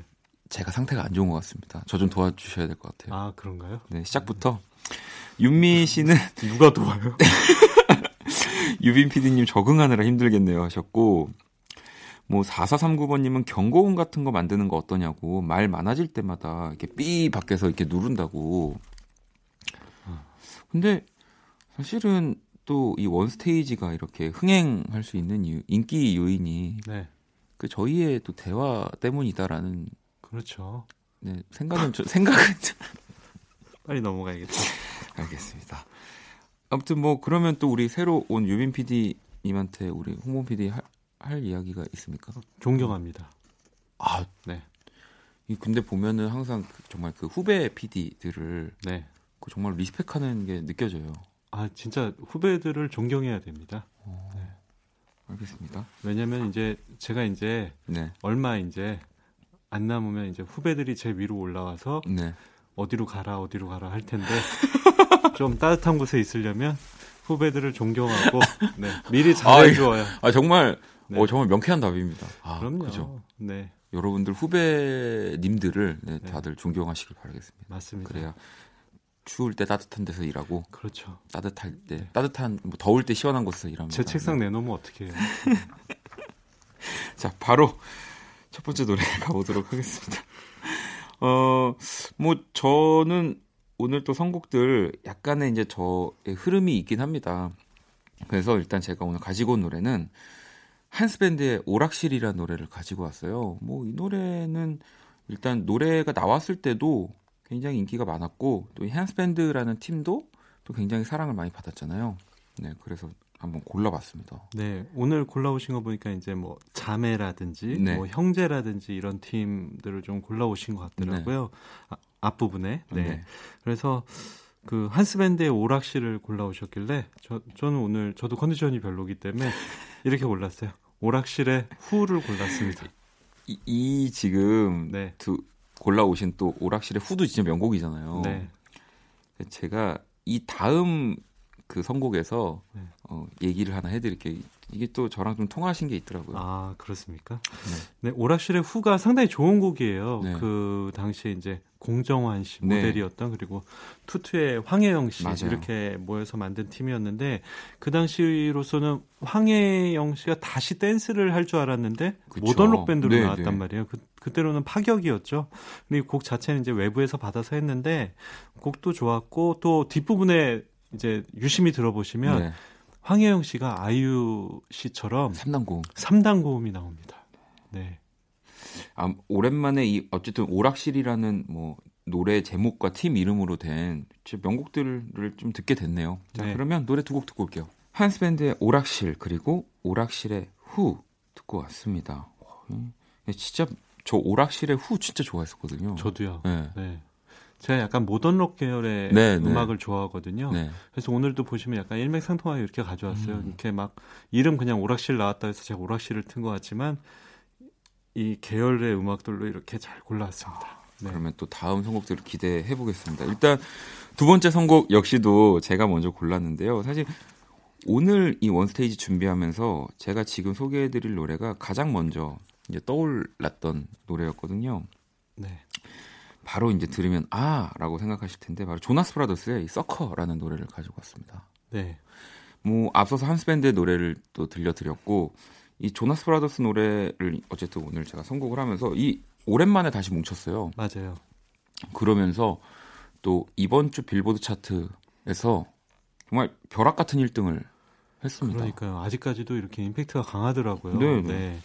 A: 제가 상태가 안 좋은 것 같습니다. 저 좀 도와주셔야 될 것 같아요.
D: 아, 그런가요?
A: 네, 시작부터. 윤미 씨는.
D: 누가 도와요?
A: 유빈 PD님 적응하느라 힘들겠네요 하셨고, 뭐 4439번님은 경고음 같은 거 만드는 거 어떠냐고 말 많아질 때마다 이렇게 삐 밖에서 이렇게 누른다고. 근데 사실은 또 이 원스테이지가 이렇게 흥행할 수 있는 이유, 인기 요인이 네. 그 저희의 또 대화 때문이다라는
D: 그렇죠.
A: 네 생각은 좀 생각은 좀
D: 빨리 넘어가야겠죠.
A: 알겠습니다. 아무튼 뭐 그러면 또 우리 새로 온 유빈 PD님한테 우리 홍범 PD 할, 할 이야기가 있습니까?
D: 존경합니다.
A: 아, 네. 근데 보면은 항상 그 정말 그 후배 PD들을 네. 그 정말 리스펙하는 게 느껴져요.
D: 아, 진짜 후배들을 존경해야 됩니다.
A: 어, 네. 알겠습니다.
D: 왜냐면 이제 제가 이제 네. 얼마 이제 안 남으면 이제 후배들이 제 위로 올라와서 네. 어디로 가라 어디로 가라 할 텐데 좀 따뜻한 곳에 있으려면 후배들을 존경하고 네, 미리 잘해 주어야.
A: 아, 아, 정말 네. 어, 정말 명쾌한 답입니다.
D: 아, 그럼요. 그죠?
A: 네. 여러분들 후배님들을 네, 네, 다들 존경하시길 바라겠습니다.
D: 맞습니다.
A: 그래야 추울 때 따뜻한 데서 일하고
D: 그렇죠.
A: 따뜻할 때 네. 따뜻한 뭐 더울 때 시원한 곳에서 일하면
D: 제 책상 내놓으면 어떻게 해요?
A: 자, 바로 첫 번째 노래 가보도록 하겠습니다. 어, 뭐 저는 오늘 또 선곡들 약간의 이제 저의 흐름이 있긴 합니다. 그래서 일단 제가 오늘 가지고 온 노래는 한스밴드의 오락실이라는 노래를 가지고 왔어요. 뭐 이 노래는 일단 노래가 나왔을 때도 굉장히 인기가 많았고 또 한스밴드라는 팀도 또 굉장히 사랑을 많이 받았잖아요. 네, 그래서 한번 골라봤습니다.
D: 네, 오늘 골라오신 거 보니까 이제 뭐 자매라든지 네. 뭐 형제라든지 이런 팀들을 좀 골라오신 것 같더라고요. 네. 아, 앞부분에. 네. 네. 그래서 그 한스밴드의 오락실을 골라오셨길래 저, 저는 오늘 저도 컨디션이 별로기 때문에 이렇게 골랐어요. 오락실의 후를 골랐습니다.
A: 이, 이 지금 네. 두 골라오신 또 오락실의 후도 진짜 명곡이잖아요. 네. 제가 이 다음 그 선곡에서 네. 어, 얘기를 하나 해드릴게요. 이게 또 저랑 좀 통하신 게 있더라고요.
D: 아 그렇습니까? 네, 네 오락실의 후가 상당히 좋은 곡이에요. 네. 그 당시에 이제 공정환 씨 네. 모델이었던 네. 그리고 투투의 황혜영 씨 맞아요. 이렇게 모여서 만든 팀이었는데 그 당시로서는 황혜영 씨가 다시 댄스를 할 줄 알았는데 그쵸. 모던 록 밴드로 네, 나왔단 네. 말이에요. 그, 그때로는 파격이었죠. 근데 곡 자체는 이제 외부에서 받아서 했는데 곡도 좋았고 또 뒷부분에 이제 유심히 들어보시면 네. 황혜영 씨가 아이유 씨처럼
A: 3단 고음
D: 3단 고음이 나옵니다. 네.
A: 아, 오랜만에 이 어쨌든 오락실이라는 뭐 노래 제목과 팀 이름으로 된 명곡들을 좀 듣게 됐네요. 자, 네. 그러면 노래 두 곡 듣고 올게요. 한스밴드의 오락실 그리고 오락실의 후 듣고 왔습니다. 진짜 저 오락실의 후 진짜 좋아했었거든요.
D: 저도요. 네. 네. 제가 약간 모던록 계열의 네, 네. 음악을 네. 좋아하거든요. 네. 그래서 오늘도 보시면 약간 일맥상통하게 이렇게 가져왔어요. 음. 이렇게 막 이름 그냥 오락실 나왔다 해서 제가 오락실을 튼 것 같지만 이 계열의 음악들로 이렇게 잘 골라왔습니다.
A: 네. 그러면 또 다음 선곡들을 기대해 보겠습니다. 일단 두 번째 선곡 역시도 제가 먼저 골랐는데요. 사실 오늘 이 원스테이지 준비하면서 제가 지금 소개해 드릴 노래가 가장 먼저 이제 떠올랐던 노래였거든요. 네. 바로 이제 들으면 아라고 생각하실 텐데 바로 조나스 브라더스의 이 서커라는 노래를 가지고 왔습니다. 네. 뭐 앞서서 한스 밴드의 노래를 또 들려드렸고 이 조나스 브라더스 노래를 어쨌든 오늘 제가 선곡을 하면서 이 오랜만에 다시 뭉쳤어요.
D: 맞아요.
A: 그러면서 또 이번 주 빌보드 차트에서 정말 벼락 같은 1등을 했습니다.
D: 그러니까요. 아직까지도 이렇게 임팩트가 강하더라고요. 네. 네.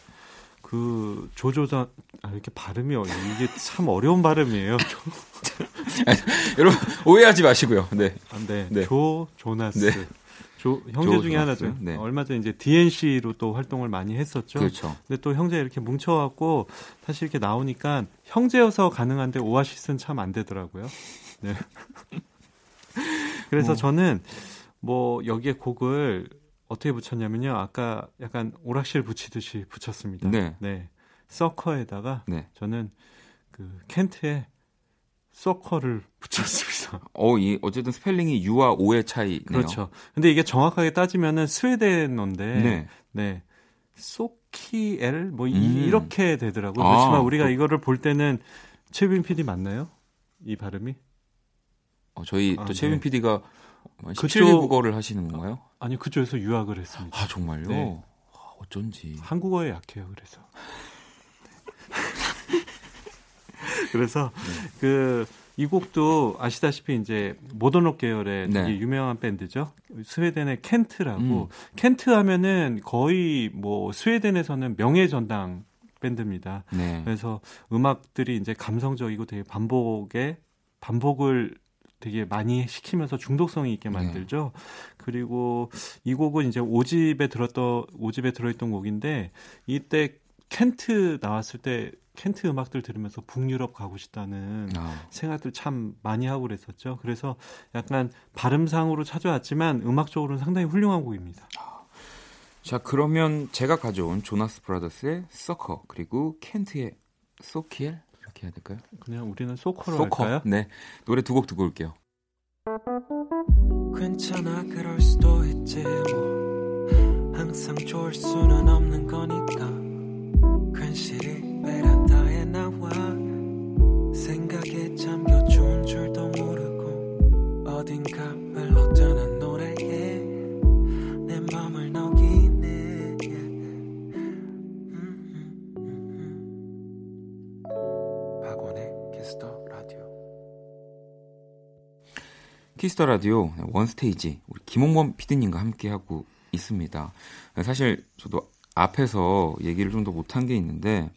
D: 네. 그 조조자 아, 이렇게 발음이 이게 참 어려운 발음이에요.
A: 여러분 오해하지 마시고요. 네.
D: 아, 네. 네. 조 조나스. 네. 조, 형제 조, 중에 조나스. 하나죠. 네. 얼마 전에 이제 DNC로 또 활동을 많이 했었죠.
A: 그렇죠.
D: 근데 또 형제 이렇게 뭉쳐갖고 사실 이렇게 나오니까 형제여서 가능한데 오아시스는 참 안 되더라고요. 네. 그래서 뭐. 저는 뭐 여기에 곡을 어떻게 붙였냐면요. 아까 약간 오락실 붙이듯이 붙였습니다. 네. 네. Sucker에다가 네. 저는 그 켄트의 Socker를 붙였습니다.
A: 어, 이 어쨌든 스펠링이 U와 O의 차이네요.
D: 그렇죠. 근데 이게 정확하게 따지면은 스웨덴어인데 네. 네. 소키엘 뭐 음. 이렇게 되더라고요. 아, 그렇지만 우리가 그... 이거를 볼 때는 최빈 PD 맞나요? 이 발음이?
A: 어, 저희 아, 또 최빈 네. PD가 그쪽 국어를 하시는 건가요?
D: 아니 그쪽에서 유학을 했습니다.
A: 아 정말요? 네. 아, 어쩐지
D: 한국어에 약해요. 그래서 그래서 네. 그이 곡도 아시다시피 이제 모던록 계열의 네. 되게 유명한 밴드죠. 스웨덴의 켄트라고 음. 켄트 하면은 거의 뭐 스웨덴에서는 명예 전당 밴드입니다. 네. 그래서 음악들이 이제 감성적이고 되게 반복에 반복을 되게 많이 시키면서 중독성이 있게 네. 만들죠. 네. 그리고 이 곡은 이제 5집에 들었던 5집에 들어있던 곡인데 이때 켄트 나왔을 때 켄트 음악들 들으면서 북유럽 가고 싶다는 아. 생각들 참 많이 하고 그랬었죠. 그래서 약간 발음상으로 찾아왔지만 음악적으로는 상당히 훌륭한 곡입니다.
A: 자, 그러면 제가 가져온 조나스 브라더스의 서커 그리고 켄트의 소키엘 어떻게 해야 될까요?
D: 그냥 우리는 소커로 소커. 할까요?
A: 네. 노래 두 곡 듣고 올게요. 괜찮아 그럴 수도 있지 뭐
E: 항상 좋을 수는 없는 거니까 괜시리 베란다에 나와 생각에 잠겨 좋은 줄도 모르고 어딘가 흘러드는 Kiss the Radio
A: 원스테이지 우리 김홍범 PD님과 함께 하고 있습니다. 사실 저도 앞에서 얘기를 좀 더 못한 게 있는데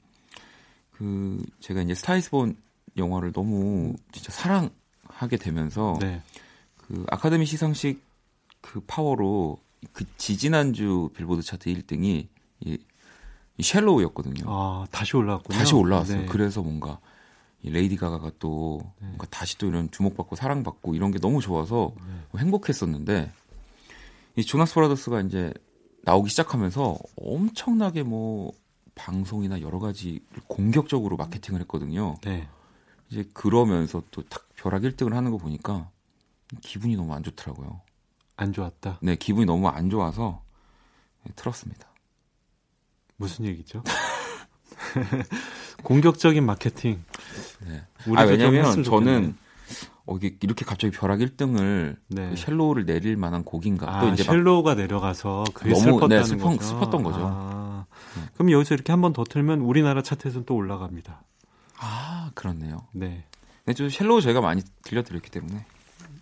A: 그 제가 이제 Star Is Born 영화를 너무 진짜 사랑하게 되면서
D: 네.
A: 그 아카데미 시상식 그 파워로 그 지지난주 빌보드 차트 1등이 이, 이 Shallow였거든요.
D: 아, 다시 올라왔군요.
A: 다시 올라왔어요.
D: 네.
A: 그래서 뭔가 이 레이디 가가가 또 뭔가 다시 또 이런 주목받고 사랑받고 이런 게 너무 좋아서
D: 네.
A: 행복했었는데 이 조나스 브라더스가 이제 나오기 시작하면서 엄청나게 뭐 방송이나 여러 가지 공격적으로 마케팅을 했거든요.
D: 네.
A: 이제 그러면서 또 탁 벼락 1등을 하는 거 보니까 기분이 너무 안 좋더라고요.
D: 안 좋았다.
A: 네, 기분이 너무 안 좋아서 네, 틀었습니다.
D: 무슨 얘기죠? 공격적인 마케팅.
A: 네. 아,
D: 좀
A: 왜냐면 저는. 어, 이렇게 갑자기 벼락 1등을
D: 네.
A: 그 Shallow를 내릴 만한 곡인가.
D: 아,
A: 또 이제 막
D: Shallow가 내려가서 그게
A: 너무,
D: 슬펐다는
A: 네, 슬픈-
D: 거죠.
A: 슬펐던 거죠.
D: 아,
A: 네.
D: 그럼 여기서 이렇게 한 번 더 틀면 우리나라 차트에서는 또 올라갑니다.
A: 아, 그렇네요.
D: 네.
A: 네, 저 Shallow 저희가 많이 들려드렸기 때문에.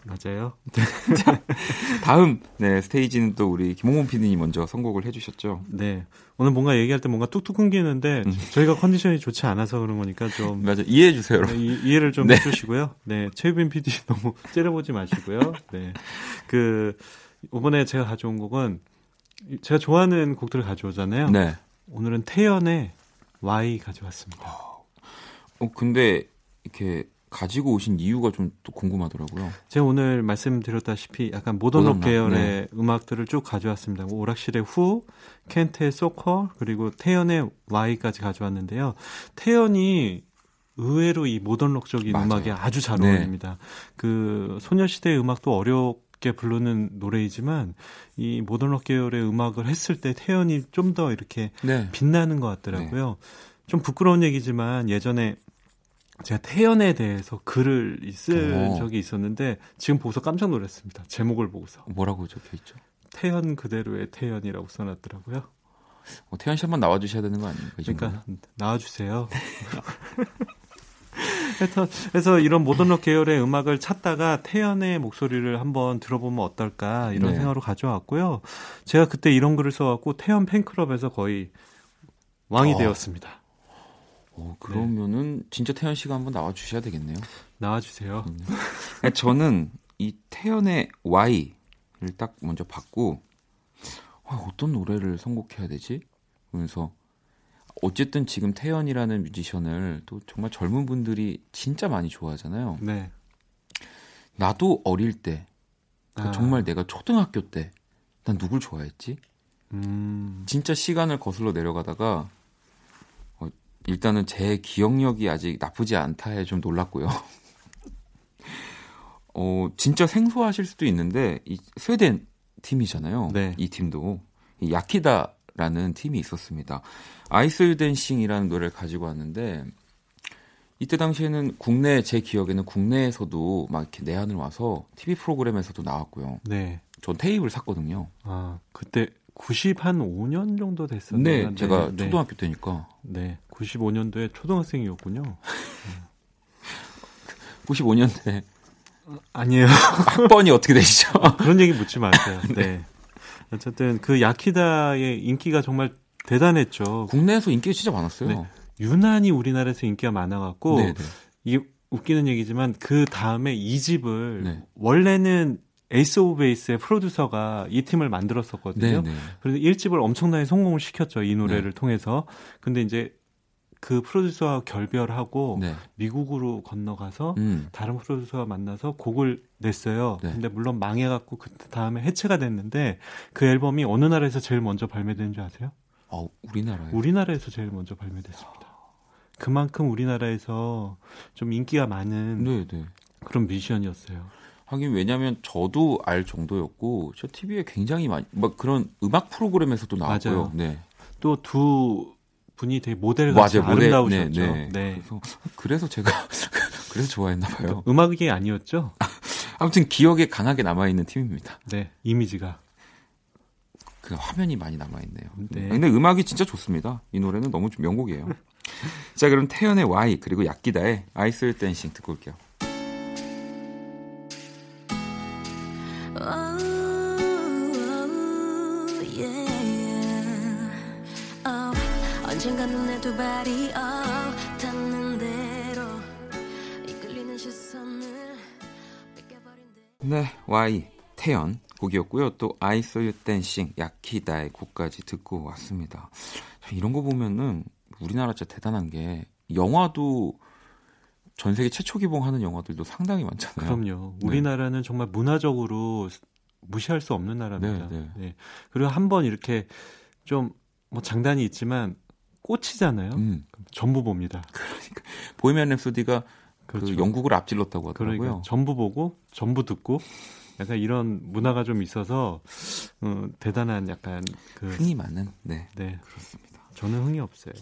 D: 맞아요.
A: 다음, 네, 스테이지는 또 우리 김홍범 PD님 먼저 선곡을 해주셨죠.
D: 네. 오늘 뭔가 얘기할 때 뭔가 뚝뚝 끊기는데
A: 음.
D: 저희가 컨디션이 좋지 않아서 그런 거니까 좀
A: 맞아, 이해해 주세요,
D: 네,
A: 여러분.
D: 이, 이해를 좀
A: 네.
D: 해주시고요. 네, 최유빈 PD 너무 째려보지 마시고요. 네, 그 이번에 제가 가져온 곡은 제가 좋아하는 곡들을 가져오잖아요.
A: 네.
D: 오늘은 태연의 Y 가져왔습니다.
A: 어, 근데 이렇게 가지고 오신 이유가 좀 또 궁금하더라고요.
D: 제가 오늘 말씀드렸다시피 약간 모던록 계열의 음악들을 쭉 가져왔습니다. 뭐 오락실의 후, 켄트의 소커, 그리고 태연의 Y까지 가져왔는데요. 태연이 의외로 이 모던록적인
A: 맞아요.
D: 음악에 아주 잘
A: 네.
D: 어울립니다. 그 소녀시대의 음악도 어렵게 부르는 노래이지만 이 모던록 계열의 음악을 했을 때 태연이 좀 더 이렇게
A: 네.
D: 빛나는 것 같더라고요. 좀 부끄러운 얘기지만 예전에 제가 태연에 대해서 글을 쓸
A: 오.
D: 적이 있었는데 지금 보고서 깜짝 놀랐습니다. 제목을 보고서
A: 뭐라고 적혀 있죠?
D: 태연 그대로의 태연이라고 써놨더라고요.
A: 어, 태연 씨 한번 나와주셔야 되는 거 아닙니까? 이
D: 그러니까? 나와주세요. 그래서, 그래서 이런 모던록 계열의 음악을 찾다가 태연의 목소리를 한번 들어보면 어떨까 이런
A: 네.
D: 생각으로 가져왔고요. 제가 그때 이런 글을 써갖고 태연 팬클럽에서 거의 왕이
A: 어.
D: 되었습니다.
A: 어, 그러면은 진짜 태연 씨가 한번 나와 주셔야 되겠네요.
D: 나와 주세요.
A: 음. 저는 이 태연의 Y를 딱 먼저 받고 아, 어떤 노래를 선곡해야 되지? 그러면서 어쨌든 지금 태연이라는 뮤지션을 또 정말 젊은 분들이 진짜 많이 좋아하잖아요.
D: 네.
A: 나도 어릴 때 그러니까
D: 아.
A: 정말 내가 초등학교 때 난 누굴 좋아했지?
D: 음,
A: 진짜 시간을 거슬러 내려가다가 어, 일단은 제 기억력이 아직 나쁘지 않다에 좀 놀랐고요. 어, 진짜 생소하실 수도 있는데 이 스웨덴 팀이잖아요.
D: 네.
A: 이 팀도 이 야키다라는 팀이 있었습니다. 아이스 댄싱이라는 노래를 가지고 왔는데 이때 당시에는 국내 제 기억에는 국내에서도 막 이렇게 내한을 와서 TV 프로그램에서도 나왔고요.
D: 네.
A: 전 테이프를 샀거든요.
D: 아, 그때 90 한 5년 정도 됐었는데.
A: 네, 제가
D: 네.
A: 초등학교 때니까
D: 네. 95년도에 초등학생이었군요.
A: 95년대
D: 아니에요.
A: 학번이 어떻게 되시죠?
D: 그런 얘기 묻지 마세요. 네. 어쨌든 그 야키다의 인기가 정말 대단했죠.
A: 국내에서 인기가 진짜 많았어요.
D: 네. 유난히 우리나라에서 인기가 많아갖고
A: 네, 네.
D: 이게 웃기는 얘기지만 그 다음에 2집을
A: 네.
D: 원래는 에이스 오브 베이스의 프로듀서가 이 팀을 만들었었거든요.
A: 네, 네.
D: 그래서 1집을 엄청나게 성공을 시켰죠. 이 노래를 통해서. 근데 이제 그 프로듀서와 결별하고
A: 네.
D: 미국으로 건너가서
A: 음.
D: 다른 프로듀서와 만나서 곡을 냈어요.
A: 네.
D: 근데 물론 망해갖고 그 다음에 해체가 됐는데 그 앨범이 어느 나라에서 제일 먼저 발매된 줄 아세요?
A: 아, 우리나라에.
D: 우리나라에서 제일 먼저 발매됐습니다. 그만큼 우리나라에서 좀 인기가 많은
A: 네, 네.
D: 그런 뮤지션이었어요.
A: 하긴 왜냐면 저도 알 정도였고 저 TV에 굉장히 많이 막 그런 음악 프로그램에서도 나왔고요.
D: 맞아요.
A: 네.
D: 또두 분이 되게 모델 같이
A: 맞아요. 모델,
D: 아름다우셨죠.
A: 네, 네.
D: 네.
A: 그래서 그래서 제가 그래서 좋아했나 봐요.
D: 음악이 아니었죠?
A: 아무튼 기억에 강하게 남아 있는 팀입니다.
D: 네, 이미지가.
A: 그 화면이 많이 남아 있네요.
D: 네.
A: 근데 음악이 진짜 좋습니다. 이 노래는 너무 좀 명곡이에요. 자, 그럼 태연의 Y 그리고 약기다의 아이스 댄싱 듣고 올게요.
F: 두 발이 어, 닿는 대로 이끌리는 시선을
A: 네, Y 태연 곡이었고요. 또 I Saw You Dancing 야키다의 곡까지 듣고 왔습니다. 참 이런 거 보면은 우리나라 진짜 대단한 게 영화도 전 세계 최초 개봉하는 영화들도 상당히 많잖아요.
D: 그럼요.
A: 네.
D: 우리나라는 정말 문화적으로 무시할 수 없는 나라입니다.
A: 네, 네.
D: 그리고 한 번 이렇게 좀 뭐 장단이 있지만 꽂히잖아요.
A: 음,
D: 전부 봅니다.
A: 보헤미안 랩소디가
D: 그렇죠.
A: 그 영국을 앞질렀다고 하더라고요.
D: 그러니까 전부 보고 전부 듣고 약간 이런 문화가 좀 있어서 어, 대단한 약간 그
A: 흥이 많은 네
D: 네.
A: 그렇습니다.
D: 저는 흥이 없어요.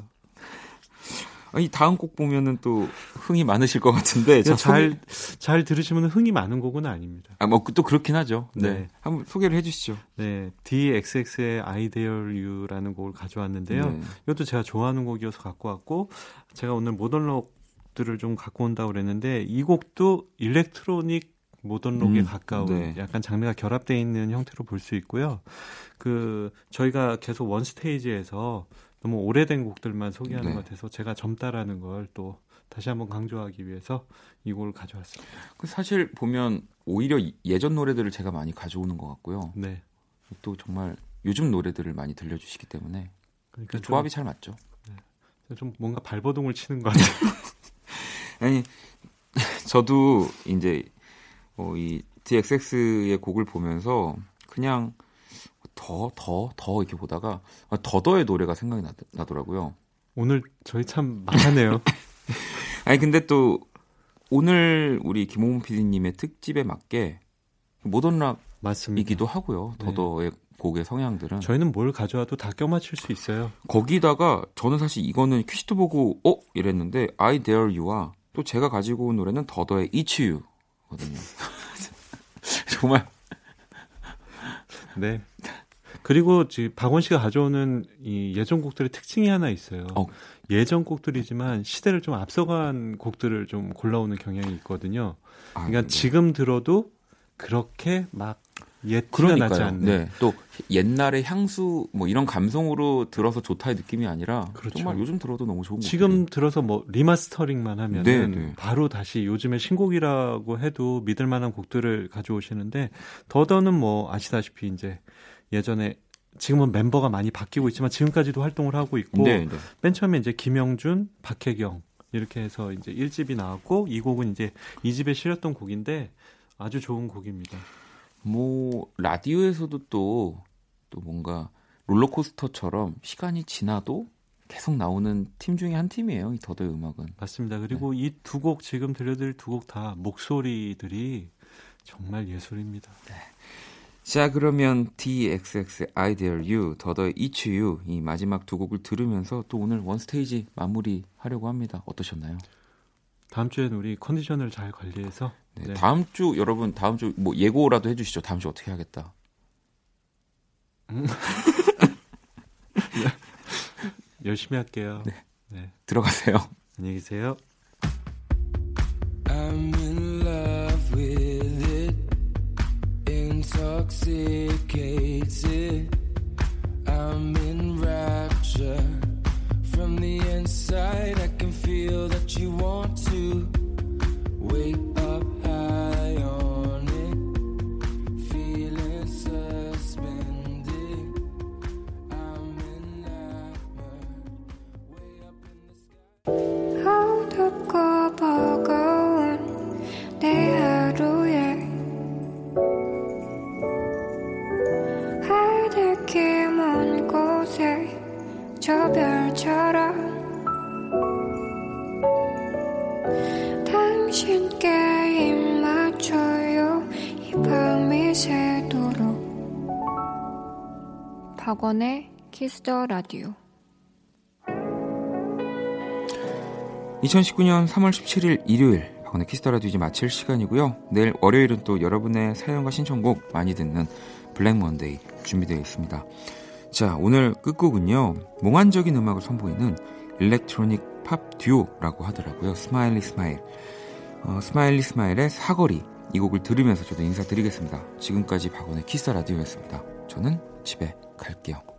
A: 이 다음 곡 보면은 또 흥이 많으실 것 같은데 자,
D: 잘잘 들으시면 흥이 많은 곡은 아닙니다.
A: 아 뭐 또 그렇긴 하죠. 네.
D: 네.
A: 한번 소개를 해 주시죠.
D: 네, DXX의 I Dare You라는 곡을 가져왔는데요.
A: 네.
D: 이것도 제가 좋아하는 곡이어서 갖고 왔고 제가 오늘 모던록 들을 좀 갖고 온다고 그랬는데 이 곡도 일렉트로닉 모던록에
A: 음,
D: 가까운
A: 네.
D: 약간 장르가 결합되어 있는 형태로 볼 수 있고요. 그 저희가 계속 원 스테이지에서 너무 오래된 곡들만 소개하는
A: 네.
D: 것 같아서 제가 젊다라는 걸 또 다시 한번 강조하기 위해서 이 곡을 가져왔습니다.
A: 그 사실 보면 오히려 이- 예전 노래들을 제가 많이 가져오는 것 같고요.
D: 네.
A: 또 정말 요즘 노래들을 많이 들려주시기 때문에
D: 그러니까
A: 그
D: 좀-
A: 조합이 잘 맞죠.
D: 좀 뭔가 발버둥을 치는 것 같아요.
A: 아니 저도 이제 어, 이 DXX의 곡을 보면서 그냥 더 더 더 이렇게 보다가 아, 더더의 노래가 생각이 나, 나더라고요.
D: 오늘 저희 참 망하네요.
A: 아니 근데 또 오늘 우리 김홍문 PD님의 특집에 맞게 모던 락이기도
D: 맞습니다.
A: 하고요.
D: 네.
A: 더더의 곡의 성향들은
D: 저희는 뭘 가져와도 다 껴맞출 수 있어요.
A: 거기다가 저는 사실 이거는 퀴즈도 보고 어 이랬는데 I Dare You와 또 제가 가지고 온 노래는 더더의 It's You거든요. 정말
D: 네. 그리고 지금 박원 씨가 가져오는 이 예전 곡들의 특징이 하나 있어요.
A: 어.
D: 예전 곡들이지만 시대를 좀 앞서간 곡들을 좀 골라오는 경향이 있거든요.
A: 아,
D: 그러니까
A: 네.
D: 지금 들어도 그렇게 막 옛 티가 나지. 않는.
A: 네. 또 옛날의 향수 뭐 이런 감성으로 들어서 좋다의 느낌이 아니라
D: 그렇죠.
A: 정말 요즘 들어도 너무 좋은
D: 지금
A: 곡들이.
D: 들어서 뭐 remastering만 하면은
A: 네, 네.
D: 바로 다시 요즘에 신곡이라고 해도 믿을 만한 곡들을 가져오시는데 더더는 뭐 아시다시피 이제 예전에 지금은 멤버가 많이 바뀌고 있지만 지금까지도 활동을 하고 있고
A: 네, 네.
D: 맨 처음에 이제 김영준, 박혜경 이렇게 해서 이제 1집이 나왔고 이 곡은 이제 2집에 실렸던 곡인데 아주 좋은 곡입니다.
A: 뭐 라디오에서도 또또 뭔가 롤러코스터처럼 시간이 지나도 계속 나오는 팀 중에 한 팀이에요. 이 더더의 음악은.
D: 맞습니다. 그리고 이두 곡 지금 들려드릴 두 곡 다 목소리들이 정말 예술입니다.
A: 자 그러면 DXX I Dare You, 더더의 It's You 이 마지막 두 곡을 들으면서 또 오늘 원 스테이지 마무리하려고 합니다. 어떠셨나요?
D: 다음 주에는 우리 컨디션을 잘 관리해서
A: 네,
D: 네.
A: 다음 주 여러분 다음 주 뭐 예고라도 해주시죠. 다음 주 어떻게 하겠다.
D: 열심히 할게요. 네.
A: 들어가세요.
D: 안녕히 계세요.
E: Intoxicated. I'm in rapture from the inside. I can feel that you want to wake Kiss the
C: Radio.
A: 2019년 3월 17일 일요일 박원의 Kiss the Radio 이제 마칠 시간이고요. 내일 월요일은 또 여러분의 사연과 신청곡 많이 듣는 Black Monday 준비되어 있습니다. 자, 오늘 끝곡은요. 몽환적인 음악을 선보이는 electronic 팝 듀오라고 하더라고요. 스마일리 스마일. 어, 스마일리 스마일의 사거리 이 곡을 들으면서 저도 인사드리겠습니다. 지금까지 박원의 Kiss the Radio였습니다. 저는 집에 갈게요.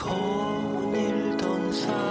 G: 거닐던 사